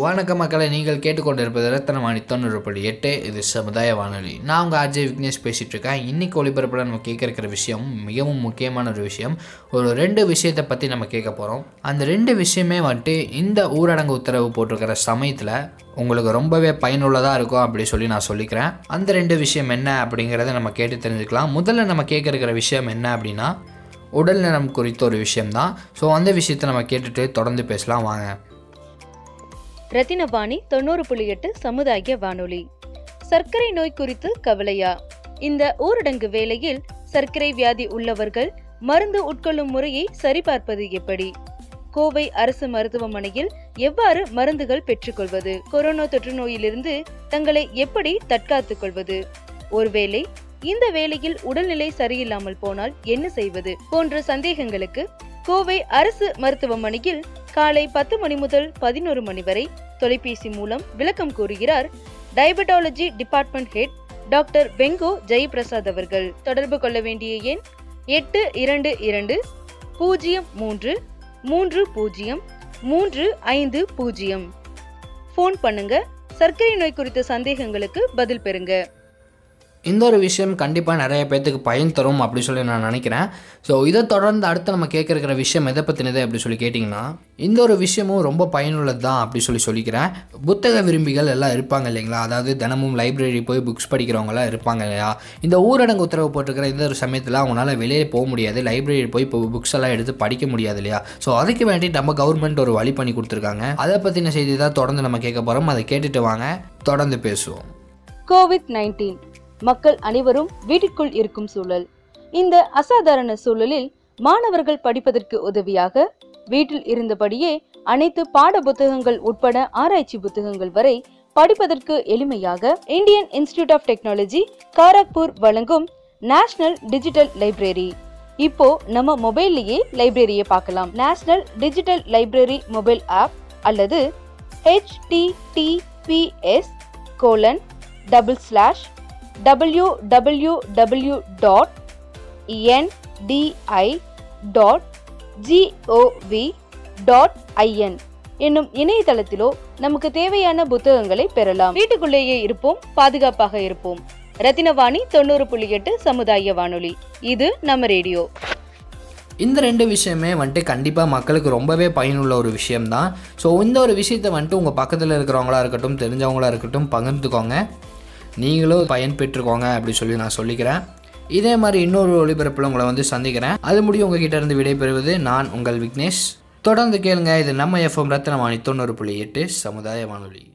வணக்க மக்களை நீங்கள் கேட்டுக்கொண்டிருப்பது ரத்தனவாணி தொண்ணூறு புள்ளி எட்டு. இது சமுதாய வானொலி. நான் உங்கள் அஜய் விக்னேஷ் பேசிகிட்டு இருக்கேன். இன்றைக்கி ஒளிபரப்பில் நம்ம கேட்க இருக்கிற விஷயம் மிகவும் முக்கியமான ஒரு விஷயம். ஒரு ரெண்டு விஷயத்தை பற்றி நம்ம கேட்க போகிறோம் அந்த ரெண்டு விஷயமே வந்துட்டு இந்த ஊரடங்கு உத்தரவு போட்டிருக்கிற சமயத்தில் உங்களுக்கு ரொம்பவே பயனுள்ளதாக இருக்கும் அப்படி சொல்லி நான் சொல்லிக்கிறேன். அந்த ரெண்டு விஷயம் என்ன அப்படிங்கிறத நம்ம கேட்டு தெரிஞ்சுக்கலாம். முதல்ல நம்ம கேட்க இருக்கிற விஷயம் என்ன அப்படின்னா உடல் நலம் குறித்த ஒரு விஷயம்தான். ஸோ அந்த விஷயத்தை நம்ம கேட்டுட்டு தொடர்ந்து பேசலாம். வாங்க. ரத்தினவாணி தொண்ணூறு புள்ளி எட்டு சமுதாய வானொலி. சர்க்கரை நோய் குறித்து கவலையா? இந்த ஊரடங்கு வேளையில் சர்க்கரை வியாதி உள்ளவர்கள் மருந்து உட்கொள்ளும் முறையை சரிபார்ப்பது எப்படி? கோவை அரசு மருத்துவமனையில் எவ்வாறு மருந்துகள் பெற்றுக்கொள்வது? கொரோனா தொற்று நோயிலிருந்து தங்களை எப்படி தற்காத்துக் கொள்வது? ஒருவேளை இந்த வேளையில் உடல்நிலை சரியில்லாமல் போனால் என்ன செய்வது? போன்ற சந்தேகங்களுக்கு கோவை அரசு மருத்துவமனையில் காலை பத்து மணி முதல் பதினோரு மணி வரை தொலைபேசி மூலம் விளக்கம் கூறுகிறார் diabetology department head doctor வெங்கோ Jayaprasad அவர்கள். தொடர்பு கொள்ள வேண்டிய எண் எட்டு இரண்டு இரண்டு பூஜ்ஜியம் மூன்று மூன்று பூஜ்ஜியம் மூன்று ஐந்து பூஜ்ஜியம். ஃபோன் பண்ணுங்க. சர்க்கரை நோய் குறித்த சந்தேகங்களுக்கு பதில் பெறுங்க. இந்த ஒரு விஷயம் கண்டிப்பாக நிறைய பேர்த்துக்கு பயன் தரும் அப்படி சொல்லி நான் நினைக்கிறேன். ஸோ இதை தொடர்ந்து அடுத்து நம்ம கேட்குற விஷயம் எதை பற்றினது அப்படி சொல்லி கேட்டிங்கன்னா இந்த ஒரு விஷயமும் ரொம்ப பயனுள்ளது தான் அப்படி சொல்லி சொல்லிக்கிறேன். புத்தக விரும்பிகள் எல்லாம் இருப்பாங்க இல்லைங்களா? அதாவது தினமும் லைப்ரரி போய் புக்ஸ் படிக்கிறவங்களாம் இருப்பாங்க இல்லையா? இந்த ஊரடங்கு உத்தரவு போட்டிருக்கிற இந்த ஒரு சமயத்தில் அவங்களால வெளியே போக முடியாது லைப்ரரி போய் இப்போ புக்ஸ் எல்லாம் எடுத்து படிக்க முடியாது இல்லையா? ஸோ அதுக்கு வேண்டி நம்ம கவர்மெண்ட் ஒரு வழி பண்ணி கொடுத்துருக்காங்க. அதை பற்றின செய்தி தான் தொடர்ந்து நம்ம கேட்க போகிறோம் அதை கேட்டுட்டு வாங்க. தொடர்ந்து பேசுவோம். கோவிட் நைன்டீன் மக்கள் அனைவரும் வீட்டிற்குள் இருக்கும் சூழல். இந்த அசாதாரண சூழலில் மாணவர்கள் படிப்பதற்கு உதவியாக வீட்டில் இருந்தபடியே அனைத்து பாட புத்தகங்கள் உட்பட ஆராய்ச்சி புத்தகங்கள் வரை படிப்பதற்கு எளிமையாக Indian Institute of Technology Kharagpur வழங்கும் நேஷனல் டிஜிட்டல் லைப்ரரி. இப்போ நம்ம மொபைல்லையே லைப்ரரியை பார்க்கலாம். National digital library mobile app அல்லது HTTPS colon double slash W W W dot NDI dot GOV dot IN என்னும் இணையதளத்திலோ நமக்கு தேவையான புத்தகங்களை பெறலாம். வீட்டுக்குள்ளேயே இருப்போம் பாதுகாப்பாக இருப்போம். ரத்தினவாணி தொண்ணூறு புள்ளி எட்டு சமுதாய வானொலி. இது நம்ம ரேடியோ. இந்த ரெண்டு விஷயமே வந்துட்டு கண்டிப்பாக மக்களுக்கு ரொம்பவே பயனுள்ள ஒரு விஷயம்தான். ஸோ இந்த ஒரு விஷயத்தை வந்துட்டு உங்கள் பக்கத்தில் இருக்கிறவங்களா இருக்கட்டும் தெரிஞ்சவங்களா இருக்கட்டும் பகிர்ந்துக்கோங்க. நீங்களும் பயன் பெற்றுக்கோங்க சொல்லி நான் சொல்லிக்கிறேன். இதே மாதிரி இன்னொரு ஒளிபரப்பில் உங்களை வந்து சந்திக்கிறேன். அது முடியும் உங்ககிட்ட இருந்து விடைபெறுவது நான் உங்கள் விக்னேஷ். தொடர்ந்து கேளுங்க இது நம்ம எஃப்எம் ரத்தனவாணி தொண்ணூறு புள்ளி எட்டு சமுதாய வானொலி.